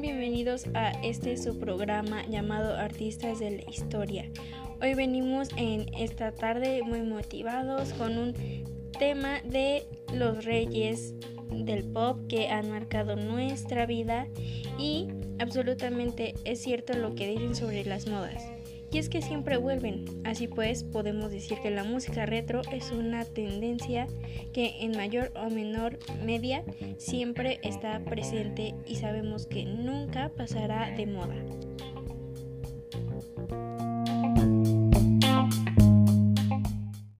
bienvenidos a este su programa llamado Artistas de la Historia. Hoy venimos en esta tarde muy motivados con un tema de los reyes del pop que han marcado nuestra vida y absolutamente es cierto lo que dicen sobre las modas. Y es que siempre vuelven. Así pues, podemos decir que la música retro es una tendencia que en mayor o menor medida siempre está presente y sabemos que nunca pasará de moda.